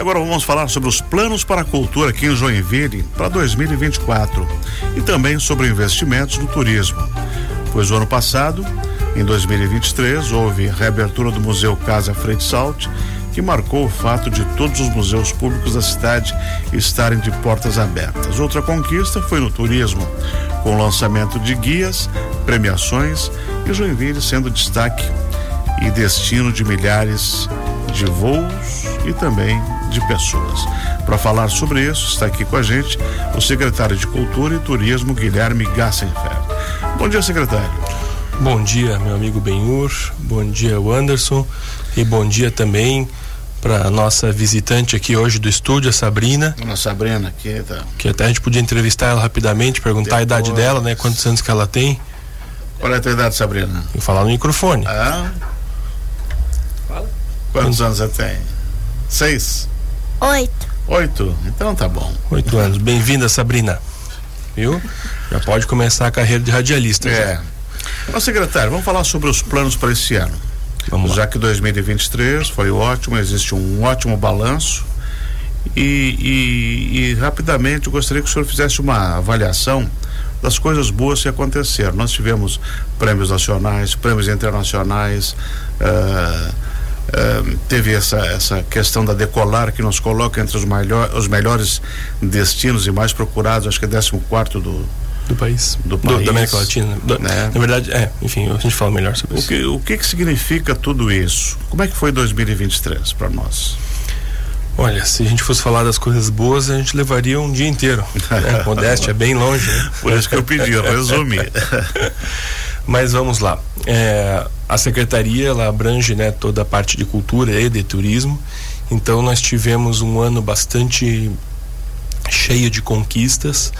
Agora vamos falar sobre os planos para a cultura aqui em Joinville para 2024 e também sobre investimentos no turismo. Pois o ano passado, em 2023, houve reabertura do Museu Casa Freire Salt, que marcou o fato de todos os museus públicos da cidade estarem de portas abertas. Outra conquista foi no turismo, com o lançamento de guias, premiações e Joinville sendo destaque e destino de milhares de voos e também de pessoas. Para falar sobre isso, está aqui com a gente o secretário de Cultura e Turismo, Guilherme Gassenfer. Bom dia, secretário. Bom dia, meu amigo Benhur. Bom dia, Anderson. E bom dia também para nossa visitante aqui hoje do estúdio, a Sabrina. Dona Sabrina, aqui tá. Que até a gente podia entrevistar ela rapidamente, perguntar Depois. a idade dela, né? Quantos anos que ela tem. Qual é a tua idade, Sabrina? E falar no microfone. Ah. Fala. Quantos anos você tem? Seis? Oito. Oito? Então tá bom. Oito anos. Bem-vinda, Sabrina. Viu? Já pode começar a carreira de radialista. É. Mas, secretário, vamos falar sobre os planos para esse ano. Vamos Já lá. que 2023 foi ótimo, existe um ótimo balanço. E, e, e, rapidamente eu gostaria que o senhor fizesse uma avaliação das coisas boas que aconteceram. Nós tivemos prêmios nacionais, prêmios internacionais, uh, uh, teve essa, essa questão da decolar que nos coloca entre os, maior, os melhores destinos e mais procurados, acho que é 14 quarto do, do país. Do, país, do da América Latina. né? Na verdade, é, enfim, a gente fala melhor sobre o isso. Que, o que, que significa tudo isso? Como é que foi 2023 para nós? Olha, se a gente fosse falar das coisas boas, a gente levaria um dia inteiro. Né? Modéstia é bem longe. Né? Por isso que eu pedi, resume. Mas vamos lá. É, a secretaria ela abrange né, toda a parte de cultura e de turismo. Então nós tivemos um ano bastante cheio de conquistas.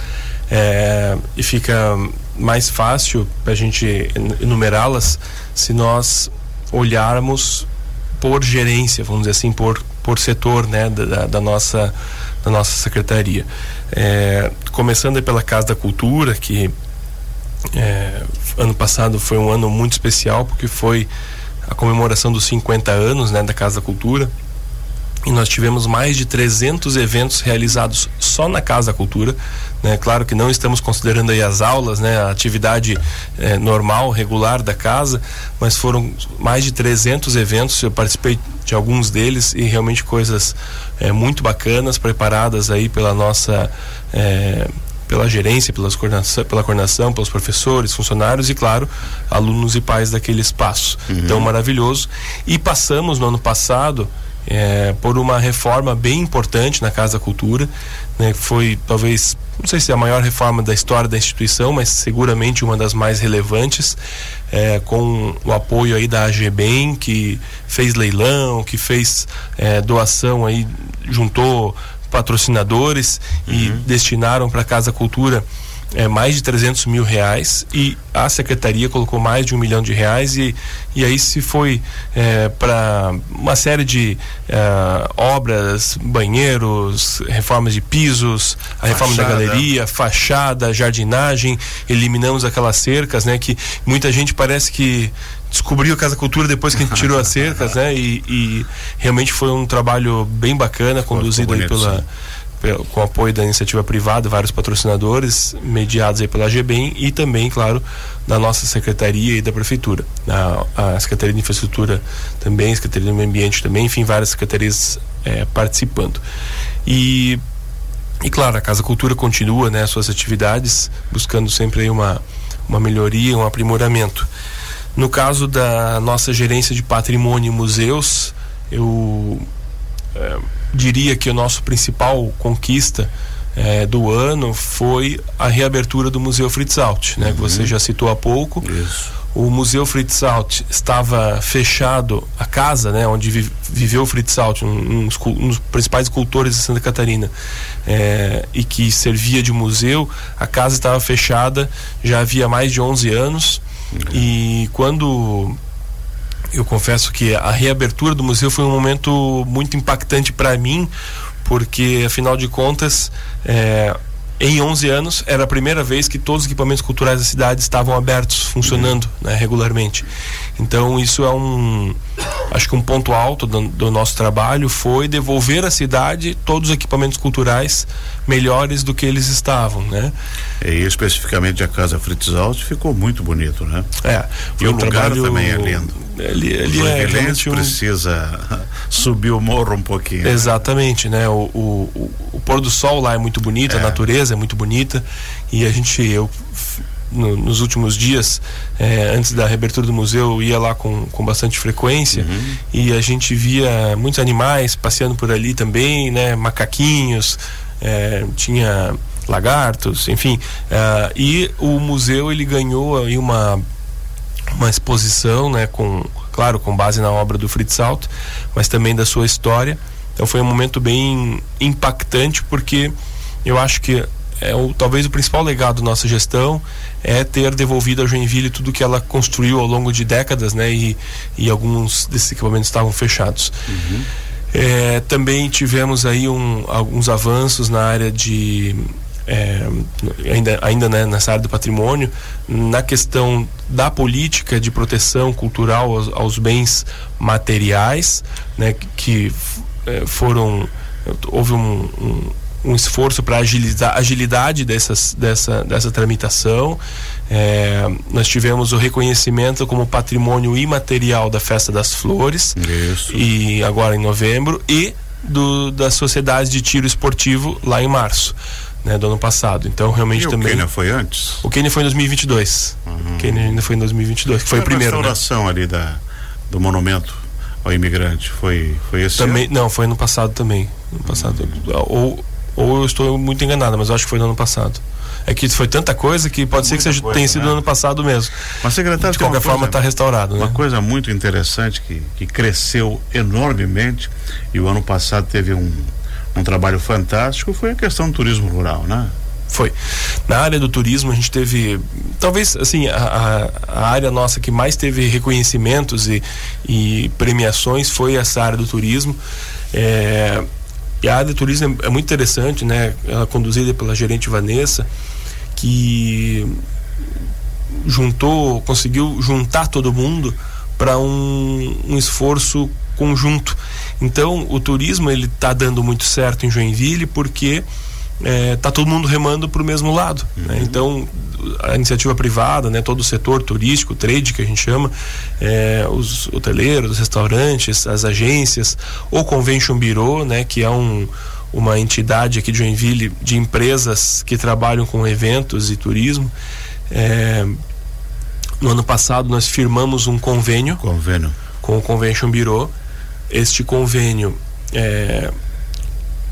É, e fica mais fácil para a gente enumerá-las se nós olharmos por gerência, vamos dizer assim, por, por setor né, da, da nossa, da nossa secretaria. É, começando pela Casa da Cultura, que é, ano passado foi um ano muito especial, porque foi a comemoração dos 50 anos né, da Casa da Cultura e nós tivemos mais de 300 eventos realizados só na Casa Cultura. Né? Claro que não estamos considerando aí as aulas, né? a atividade eh, normal, regular da casa, mas foram mais de 300 eventos. Eu participei de alguns deles e realmente coisas eh, muito bacanas, preparadas aí pela nossa. Eh, pela gerência, pelas coordenação, pela coordenação, pelos professores, funcionários e, claro, alunos e pais daquele espaço. Uhum. Então, maravilhoso. E passamos no ano passado é, por uma reforma bem importante na Casa da Cultura, né, foi talvez, não sei se é a maior reforma da história da instituição, mas seguramente uma das mais relevantes, é, com o apoio aí da AGBEM, que fez leilão, que fez é, doação aí, juntou patrocinadores uhum. e destinaram para a Casa Cultura é, mais de 300 mil reais e a secretaria colocou mais de um milhão de reais e, e aí se foi é, para uma série de é, obras, banheiros, reformas de pisos, a fachada. reforma da galeria, fachada, jardinagem, eliminamos aquelas cercas, né? Que muita gente parece que descobriu a Casa Cultura depois que a gente tirou as cercas, né? E, e realmente foi um trabalho bem bacana, conduzido aí pela sim com apoio da iniciativa privada, vários patrocinadores mediados aí pela GBEM e também, claro, da nossa secretaria e da prefeitura. A, a Secretaria de Infraestrutura também, a Secretaria do Meio Ambiente também, enfim, várias secretarias é, participando. E, e claro, a Casa Cultura continua né, suas atividades, buscando sempre aí uma, uma melhoria, um aprimoramento. No caso da nossa gerência de patrimônio e museus, eu é, diria que o nosso principal conquista é, do ano foi a reabertura do Museu Fritz Alt, né, uhum. que você já citou há pouco. Isso. O Museu Fritz Alt estava fechado, a casa, né, onde vi, viveu o Fritz Alt, um, um, um, dos principais cultores de Santa Catarina, é, e que servia de museu. A casa estava fechada já havia mais de 11 anos. E quando eu confesso que a reabertura do museu foi um momento muito impactante para mim, porque afinal de contas é, em 11 anos era a primeira vez que todos os equipamentos culturais da cidade estavam abertos, funcionando né, regularmente. Então isso é um, acho que um ponto alto do, do, nosso trabalho foi devolver à cidade todos os equipamentos culturais melhores do que eles estavam, né? E especificamente a casa Fritz Alt ficou muito bonito, né? É. E o lugar trabalho, também é lindo. Ele, ele é um... precisa subir o morro um pouquinho. Exatamente, né? O, o, o, o pôr do sol lá é muito bonito, é. a natureza é muito bonita e a gente eu no, nos últimos dias, é, antes da reabertura do museu, ia lá com, com bastante frequência uhum. e a gente via muitos animais passeando por ali também, né? Macaquinhos, é, tinha lagartos, enfim. É, e o museu ele ganhou aí uma uma exposição, né, com claro com base na obra do Fritz Alt, mas também da sua história. Então foi um momento bem impactante porque eu acho que é o, talvez o principal legado da nossa gestão é ter devolvido a Joinville tudo que ela construiu ao longo de décadas, né? E, e alguns desses equipamentos estavam fechados. Uhum. É, também tivemos aí um, alguns avanços na área de é, ainda, ainda né, nessa área do patrimônio, na questão da política de proteção cultural aos, aos bens materiais, né, que é, foram houve um, um um esforço para agilizar agilidade dessas, dessa, dessa tramitação. É, nós tivemos o reconhecimento como patrimônio imaterial da Festa das Flores. Isso. E agora em novembro. E do, da Sociedade de Tiro Esportivo lá em março. Né, do ano passado. Então, realmente e também. O Quênia foi antes? O Quênia foi em 2022. Uhum. O Quênia ainda foi em 2022, que foi, foi o primeiro. A né? restauração né? ali da, do monumento ao imigrante foi, foi esse também, ano? Não, foi no passado também. No passado. Uhum. Ou ou eu estou muito enganado, mas eu acho que foi no ano passado. É que foi tanta coisa que pode ser que seja, coisa, tenha sido né? no ano passado mesmo. Mas, secretário, de qualquer forma está restaurado. Uma né? coisa muito interessante que, que cresceu enormemente e o ano passado teve um, um trabalho fantástico foi a questão do turismo rural, né? Foi. Na área do turismo, a gente teve, talvez, assim, a, a, área nossa que mais teve reconhecimentos e, e premiações foi essa área do turismo. É, e a área de turismo é, é muito interessante, né? Ela é conduzida pela gerente Vanessa, que juntou, conseguiu juntar todo mundo para um, um esforço conjunto. Então, o turismo ele está dando muito certo em Joinville porque é, tá todo mundo remando para o mesmo lado. Né? Uhum. Né? Então, a iniciativa privada, né, todo o setor turístico, trade que a gente chama, é, os hoteleiros, os restaurantes, as agências, o Convention Bureau, né, que é um, uma entidade aqui de Joinville de empresas que trabalham com eventos e turismo. É, no ano passado nós firmamos um convênio, convênio. com o Convention Bureau. Este convênio é,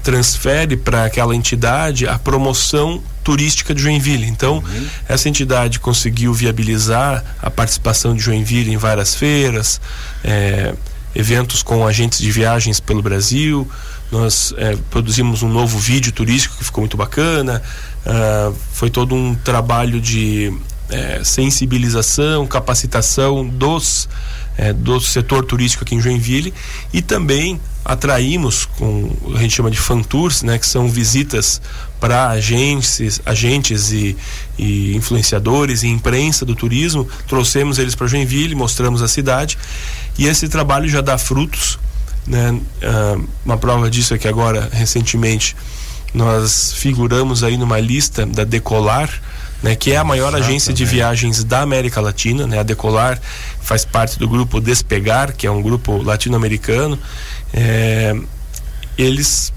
transfere para aquela entidade a promoção turística de Joinville. Então, uhum. essa entidade conseguiu viabilizar a participação de Joinville em várias feiras, é, eventos com agentes de viagens pelo Brasil. Nós é, produzimos um novo vídeo turístico que ficou muito bacana. Uh, foi todo um trabalho de é, sensibilização, capacitação dos é, do setor turístico aqui em Joinville e também atraímos com a gente chama de fan tours, né, que são visitas para agentes, agentes e, e, influenciadores e imprensa do turismo, trouxemos eles para Joinville, mostramos a cidade e esse trabalho já dá frutos, né? Ah, uma prova disso é que agora recentemente nós figuramos aí numa lista da Decolar, né, que é a maior Exatamente. agência de viagens da América Latina, né, a Decolar faz parte do grupo Despegar, que é um grupo latino-americano. É, eles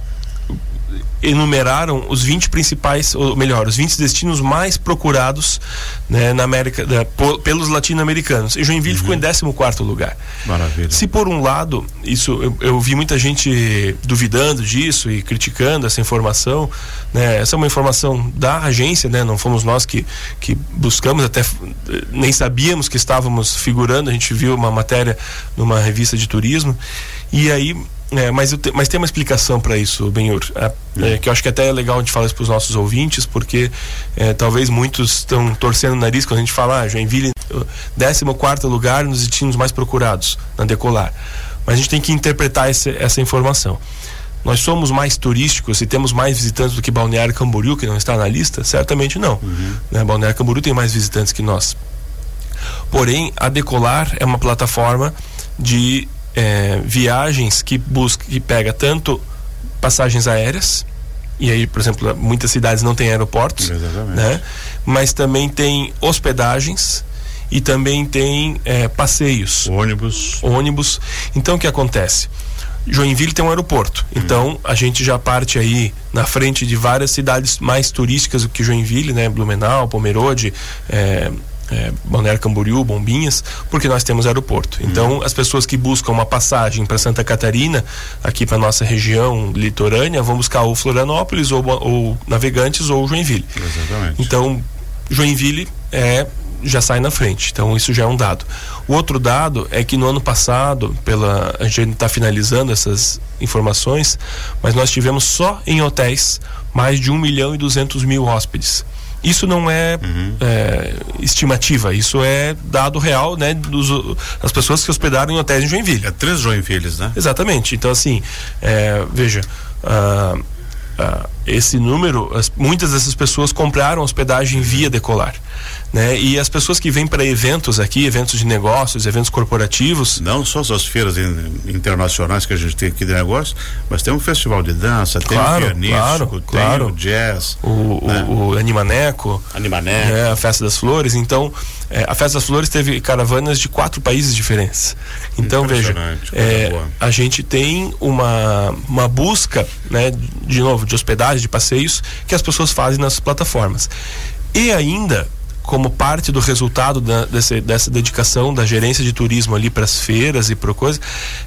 enumeraram os 20 principais, ou melhor, os 20 destinos mais procurados né, na América, da, por, pelos latino-americanos. E Joinville uhum. ficou em 14 lugar. Maravilha. Se por um lado, isso eu, eu, vi muita gente duvidando disso e criticando essa informação, né, essa é uma informação da agência, né, não fomos nós que, que buscamos, até nem sabíamos que estávamos figurando, a gente viu uma matéria numa revista de turismo. E aí é, mas, te, mas tem uma explicação para isso, Benhur, é, é, que eu acho que até é legal a gente falar isso para os nossos ouvintes, porque é, talvez muitos estão torcendo o nariz quando a gente fala, ah, Joinville, 14 lugar nos destinos mais procurados na Decolar. Mas a gente tem que interpretar esse, essa informação. nós somos mais turísticos e temos mais visitantes do que Balneário Camboriú, que não está na lista? Certamente não. Uhum. Né? Balneário Camboriú tem mais visitantes que nós. Porém, a Decolar é uma plataforma de é, viagens que busca, que pega tanto passagens aéreas, e aí, por exemplo, muitas cidades não têm aeroportos, Exatamente. né? Mas também tem hospedagens e também tem é, passeios. Ônibus. Ônibus. Então, o que acontece? Joinville tem um aeroporto. Uhum. Então, a gente já parte aí na frente de várias cidades mais turísticas do que Joinville, né? Blumenau, Pomerode, é, é, Balneário Camboriú, Bombinhas, porque nós temos aeroporto. Uhum. Então, as pessoas que buscam uma passagem para Santa Catarina, aqui para nossa região litorânea, vão buscar ou Florianópolis, ou, ou Navegantes, ou Joinville. Exatamente. Então, Joinville é já sai na frente. Então isso já é um dado. O outro dado é que no ano passado, pela a gente está finalizando essas informações, mas nós tivemos só em hotéis mais de 1 milhão e 200 mil hóspedes. Isso não é, uhum. é, estimativa, isso é dado real, né, dos, das pessoas que hospedaram em hotéis em Joinville. É três Joinvilles, né? Exatamente. Então, assim, é, veja, uh, uh, esse número, as, muitas dessas pessoas compraram hospedagem via Decolar né? E as pessoas que vêm para eventos aqui, eventos de negócios, eventos corporativos. Não só as feiras internacionais que a gente tem aqui de negócio, mas tem um festival de dança, claro, tem o pianístico, claro, tem o jazz. O, né? o, o Animaneco. Animaneco. Né? A Festa das Flores. Então, é, a Festa das Flores teve caravanas de quatro países diferentes. Então, veja, é, a gente tem uma, uma busca, né, de novo, de hospedagem, de passeios, que as pessoas fazem nas plataformas. E ainda como parte do resultado da, desse, dessa dedicação da gerência de turismo ali para as feiras e para coisa,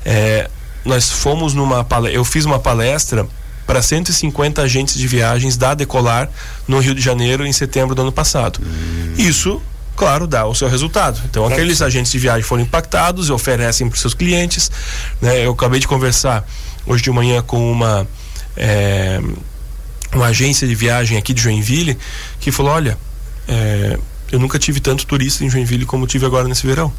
é, nós fomos numa eu fiz uma palestra para 150 agentes de viagens da Decolar no Rio de Janeiro em setembro do ano passado. Hum. Isso claro, dá o seu resultado. Então, aqueles agentes de viagem foram impactados e oferecem para os seus clientes. Né? Eu acabei de conversar hoje de manhã com uma, é, uma agência de viagem aqui de Joinville que falou: olha, é, eu nunca tive tanto turista em Joinville como tive agora nesse verão.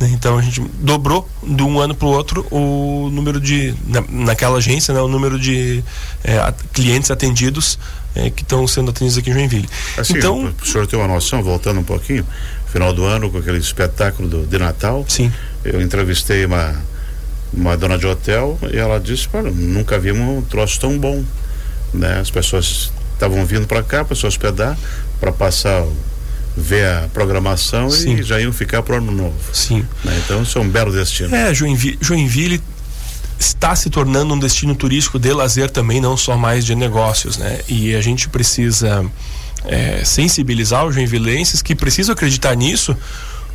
Né? Então a gente dobrou de um ano para o outro o número de na, naquela agência, né, o número de é, clientes atendidos é, que estão sendo atendidos aqui em Joinville. Assim, então, o senhor tem uma noção, voltando um pouquinho, final do ano com aquele espetáculo do, de Natal. Sim. Eu entrevistei uma uma dona de hotel e ela disse, nunca vimos um troço tão bom, né? As pessoas estavam vindo para cá para se hospedar, para passar ver a programação Sim. e já iam ficar para o ano novo. Sim. Né? Então isso é um belo destino. É, Joinville, Joinville está se tornando um destino turístico de lazer também, não só mais de negócios, né? E a gente precisa é, sensibilizar os joinvilenses que precisam acreditar nisso,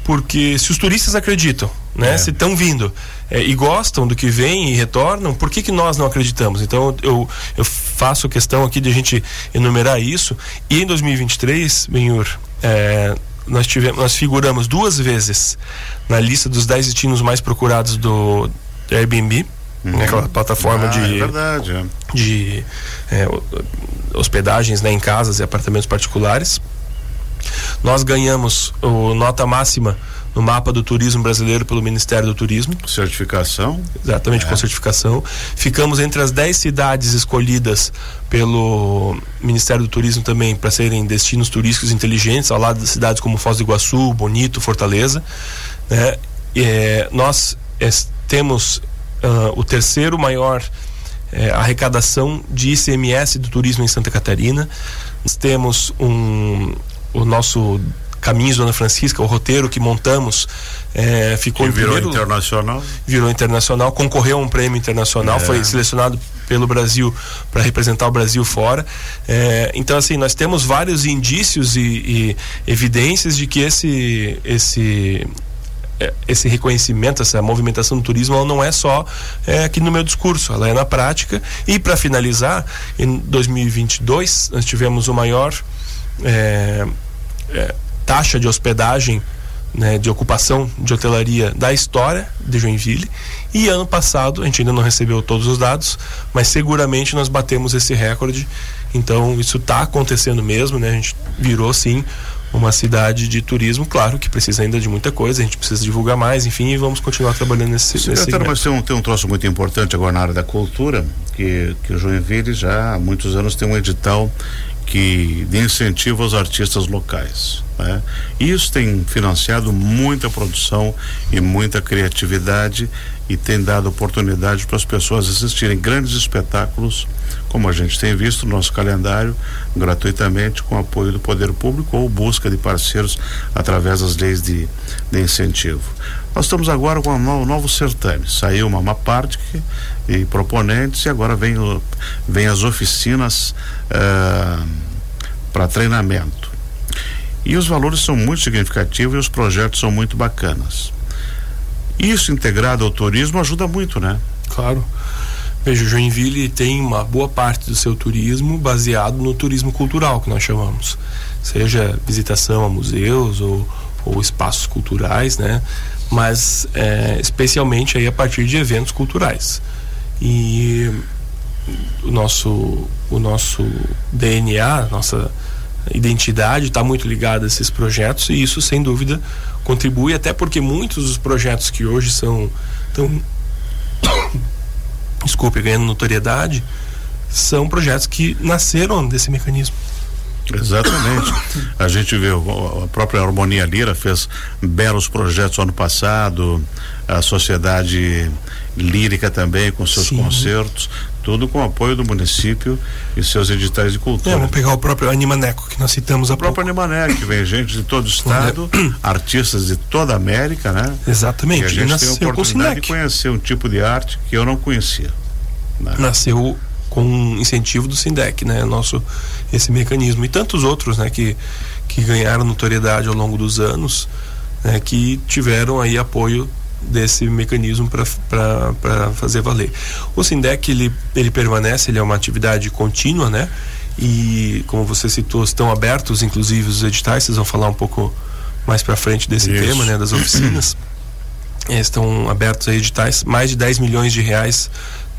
porque se os turistas acreditam, né? É. Se estão vindo é, e gostam do que vem e retornam, por que, que nós não acreditamos? Então eu, eu faço questão aqui de a gente enumerar isso. E em 2023, Benhur, é, nós tivemos, nós figuramos duas vezes na lista dos 10 destinos mais procurados do, Airbnb. Uhum. Aquela plataforma ah, de, é verdade, é. de é, hospedagens né, em casas e apartamentos particulares. Nós ganhamos o nota máxima no mapa do turismo brasileiro pelo Ministério do Turismo. Certificação? Exatamente, é. com certificação. Ficamos entre as 10 cidades escolhidas pelo Ministério do Turismo também para serem destinos turísticos inteligentes, ao lado de cidades como Foz do Iguaçu, Bonito, Fortaleza. Né? É, nós é, temos uh, o terceiro maior é, arrecadação de ICMS do turismo em Santa Catarina. Nós temos um, o nosso Caminhos Dona Francisca, o roteiro que montamos, é, ficou que virou primeiro, internacional. Virou internacional, concorreu a um prêmio internacional, é. foi selecionado pelo Brasil para representar o Brasil fora. É, então, assim, nós temos vários indícios e, e evidências de que esse, esse é, esse reconhecimento, essa movimentação do turismo, ela não é só é, aqui no meu discurso, ela é na prática. E para finalizar, em 2022 nós tivemos o maior é, é, taxa de hospedagem, né, de ocupação de hotelaria da história de Joinville. E ano passado, a gente ainda não recebeu todos os dados, mas seguramente nós batemos esse recorde. Então, isso está acontecendo mesmo, né? A gente virou sim uma cidade de turismo, claro que precisa ainda de muita coisa, a gente precisa divulgar mais, enfim, e vamos continuar trabalhando nesse, Secretário, nesse mas tem um, tem um troço muito importante agora na área da cultura, que, que o Joinville já há muitos anos tem um edital que de incentivo aos artistas locais. Né? Isso tem financiado muita produção e muita criatividade e tem dado oportunidade para as pessoas assistirem grandes espetáculos, como a gente tem visto no nosso calendário, gratuitamente com apoio do poder público ou busca de parceiros através das leis de, de incentivo. Nós estamos agora com um novo certame. Saiu uma, uma parte que, e proponentes e agora vem, vem as oficinas uh, para treinamento. E os valores são muito significativos e os projetos são muito bacanas. Isso integrado ao turismo ajuda muito, né? Claro. Veja, Joinville tem uma boa parte do seu turismo baseado no turismo cultural, que nós chamamos. Seja visitação a museus ou, ou espaços culturais, né? Mas é, especialmente aí a partir de eventos culturais. E o nosso, o nosso DNA, nossa identidade está muito ligada a esses projetos e isso sem dúvida contribui até porque muitos dos projetos que hoje são tão desculpe ganhando notoriedade são projetos que nasceram desse mecanismo Exatamente. A gente vê a própria Harmonia Lira fez belos projetos ano passado, a Sociedade Lírica também com seus Sim. concertos, tudo com apoio do município e seus editais de cultura. É, vamos pegar o próprio Animaneco que nós citamos há O próprio Animaneco, que vem gente de todo o estado, artistas de toda a América, né? Exatamente. E a gente e tem a oportunidade de conhecer um tipo de arte que eu não conhecia. Né? Nasceu com incentivo do Sindec, né? Nosso esse mecanismo e tantos outros, né? Que que ganharam notoriedade ao longo dos anos, né? Que tiveram aí apoio desse mecanismo para fazer valer. O Sindec ele ele permanece, ele é uma atividade contínua, né? E como você citou, estão abertos inclusive os editais, vocês vão falar um pouco mais para frente desse Isso. tema, né, das oficinas. estão abertos aí editais, mais de 10 milhões de reais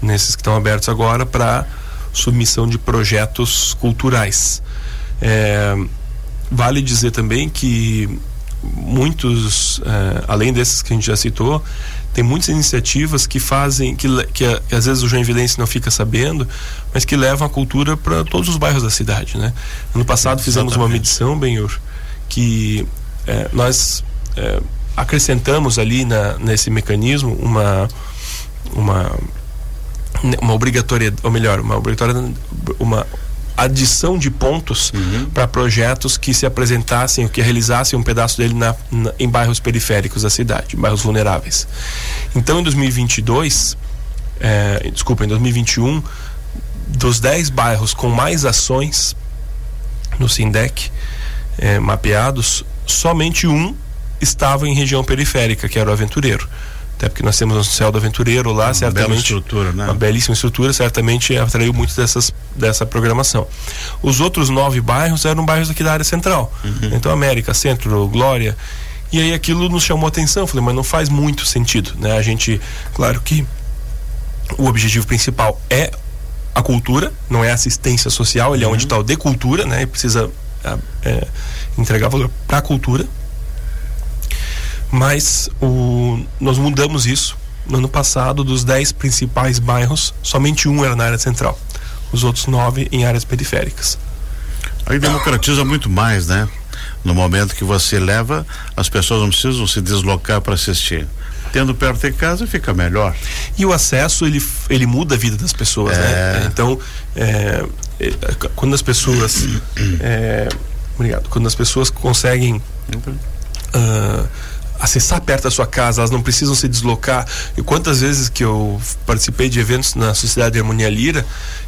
nesses que estão abertos agora para submissão de projetos culturais. É, vale dizer também que muitos, é, além desses que a gente já citou, tem muitas iniciativas que fazem, que, que, que às vezes o joinvilense não fica sabendo, mas que levam a cultura para todos os bairros da cidade, né? Ano passado fizemos Exatamente. uma medição, Benhur, que é, nós é, acrescentamos ali na, nesse mecanismo uma uma uma obrigatoriedade, ou melhor, uma obrigatória, uma adição de pontos uhum. para projetos que se apresentassem ou que realizassem um pedaço dele na, na, em bairros periféricos da cidade, bairros vulneráveis. Então, em 2022, é, desculpa, em 2021, dos 10 bairros com mais ações no Sindec é, mapeados, somente um estava em região periférica, que era o Aventureiro até porque nós temos o céu do aventureiro lá, uma certamente. Bela estrutura, né? Uma belíssima estrutura, certamente atraiu muito dessas, dessa programação. Os outros nove bairros eram bairros aqui da área central. Uhum. Então, América, Centro, Glória. E aí aquilo nos chamou atenção. Falei, mas não faz muito sentido, né? A gente, claro que o objetivo principal é a cultura, não é assistência social, ele uhum. é um edital de cultura, né? E precisa é, é entregar valor para a cultura mas o, nós mudamos isso. No ano passado, dos 10 principais bairros, somente um era na área central. Os outros nove em áreas periféricas. Aí democratiza muito mais, né? No momento que você leva, as pessoas não precisam se deslocar para assistir tendo perto de casa fica melhor. E o acesso ele, ele muda a vida das pessoas, né? é. né? Então, é, é, quando as pessoas, é, obrigado, quando as pessoas conseguem uh, acessar perto da sua casa, elas não precisam se deslocar. E quantas vezes que eu participei de eventos na Sociedade de Harmonia Lira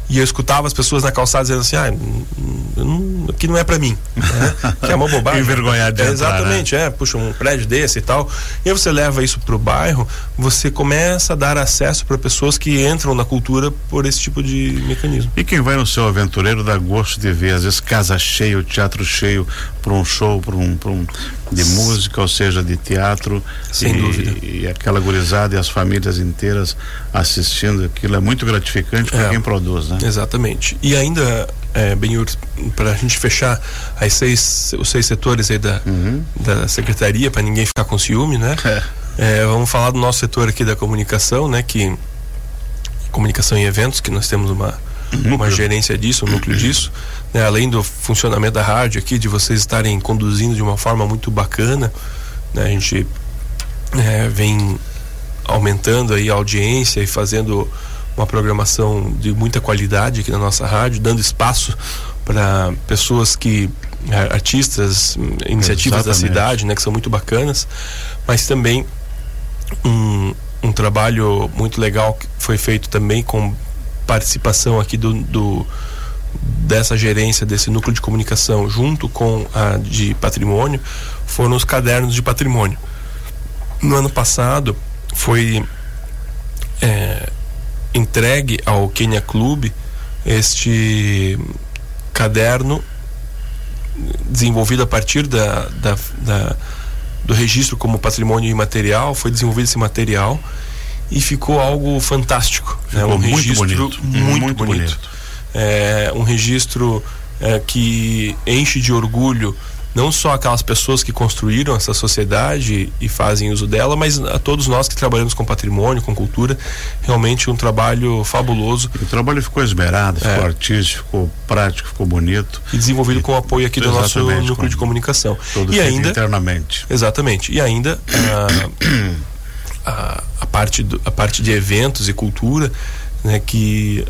e eu escutava as pessoas na calçada dizendo assim, ah, não, aqui não é para mim, né? que é uma bobagem. Envergonhado de é, Exatamente, né? é, puxa um prédio desse e tal. E aí você leva isso pro bairro, você começa a dar acesso para pessoas que entram na cultura por esse tipo de mecanismo. E quem vai no seu aventureiro dá gosto de ver, às vezes casa cheia, teatro cheio, para um show, para um, um de música, ou seja, de teatro. Sem e, dúvida. E aquela gurizada e as famílias inteiras assistindo aquilo é muito gratificante para é, quem produz, né? Exatamente. E ainda é, bem para a gente fechar as seis, os seis setores aí da, uhum. da secretaria, para ninguém ficar com ciúme, né? É. É, vamos falar do nosso setor aqui da comunicação, né? Que comunicação e eventos, que nós temos uma, uma gerência disso, um núcleo disso, né? além do funcionamento da rádio aqui, de vocês estarem conduzindo de uma forma muito bacana, né? a gente é, vem aumentando aí a audiência e fazendo uma programação de muita qualidade aqui na nossa rádio, dando espaço para pessoas que é, artistas, iniciativas Exatamente. da cidade, né, que são muito bacanas, mas também um, um trabalho muito legal que foi feito também com participação aqui do, do dessa gerência desse núcleo de comunicação junto com a de patrimônio foram os cadernos de patrimônio no ano passado foi é, entregue ao Kenya Clube este caderno desenvolvido a partir da, da, da do registro como patrimônio imaterial, foi desenvolvido esse material e ficou algo fantástico. Né? Ficou né? Um muito registro bonito. muito, muito bonito. bonito. É, um registro é, que enche de orgulho não só aquelas pessoas que construíram essa sociedade e fazem uso dela, mas a todos nós que trabalhamos com patrimônio, com cultura, realmente um trabalho fabuloso. O trabalho ficou esmerado, ficou é. artístico, ficou prático, ficou bonito. E desenvolvido e, com o apoio aqui do nosso núcleo de comunicação. Todo e ainda internamente. Exatamente. E ainda a, a, a, parte do, a parte de eventos e cultura, né, que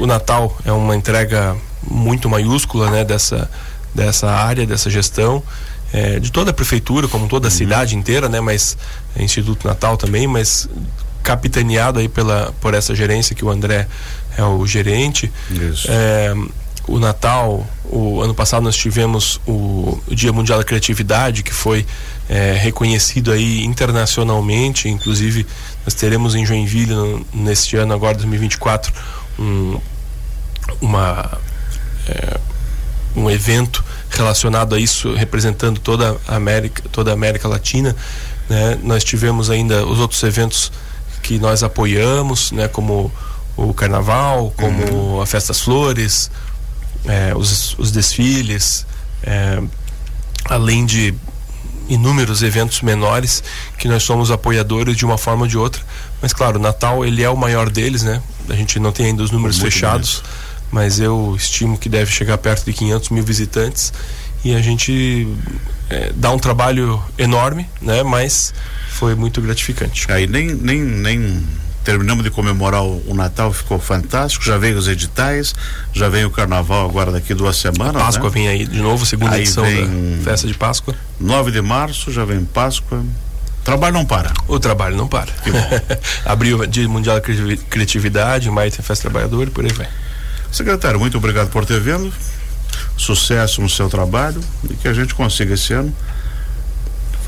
o Natal é uma entrega muito maiúscula, né, dessa dessa área, dessa gestão, é, de toda a prefeitura, como toda a uhum. cidade inteira, né? Mas é Instituto Natal também, mas capitaneado aí pela por essa gerência que o André é o gerente. Isso. É, o Natal, o ano passado nós tivemos o, Dia Mundial da Criatividade, que foi é, reconhecido aí internacionalmente, inclusive nós teremos em Joinville no, neste ano agora 2024 um, uma é, um evento relacionado a isso, representando toda a América, toda a América Latina. Né? Nós tivemos ainda os outros eventos que nós apoiamos, né? como o Carnaval, como uhum. a Festa das Flores, é, os, os desfiles, é, além de inúmeros eventos menores que nós somos apoiadores de uma forma ou de outra. Mas claro, Natal ele é o maior deles, né? A gente não tem ainda os números fechados. Bonito mas eu estimo que deve chegar perto de 500 mil visitantes e a gente é, dá um trabalho enorme, né? Mas foi muito gratificante. Aí nem, nem, nem terminamos de comemorar o, o, Natal, ficou fantástico. Já veio os editais, já vem o Carnaval agora daqui duas semanas. A Páscoa né? vem aí de novo, segunda aí edição da festa de Páscoa. 9 de março já vem Páscoa. Trabalho não para. O trabalho não para. Abriu Dia Mundial da Criatividade, maio tem Festa Trabalhador e por aí vai. Secretário, muito obrigado por ter vindo. Sucesso no seu trabalho e que a gente consiga esse ano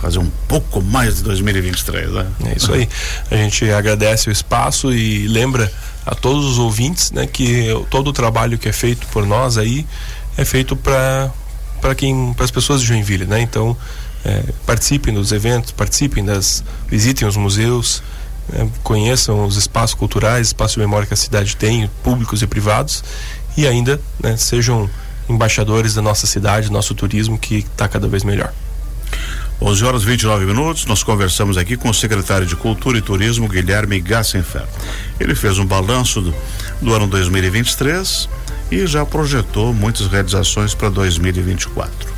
fazer um pouco mais de 2023, né? É isso aí. A gente agradece o espaço e lembra a todos os ouvintes, né, que todo o trabalho que é feito por nós aí é feito para para quem para as pessoas de Joinville, né? Então, é, participem dos eventos, participem das visitem os museus, né, conheçam os espaços culturais, espaços de memória que a cidade tem, públicos e privados, e ainda né, sejam embaixadores da nossa cidade, nosso turismo que está cada vez melhor. 11 horas 29 minutos, nós conversamos aqui com o secretário de Cultura e Turismo, Guilherme Gassenfer. Ele fez um balanço do, do ano 2023 e já projetou muitas realizações para 2024.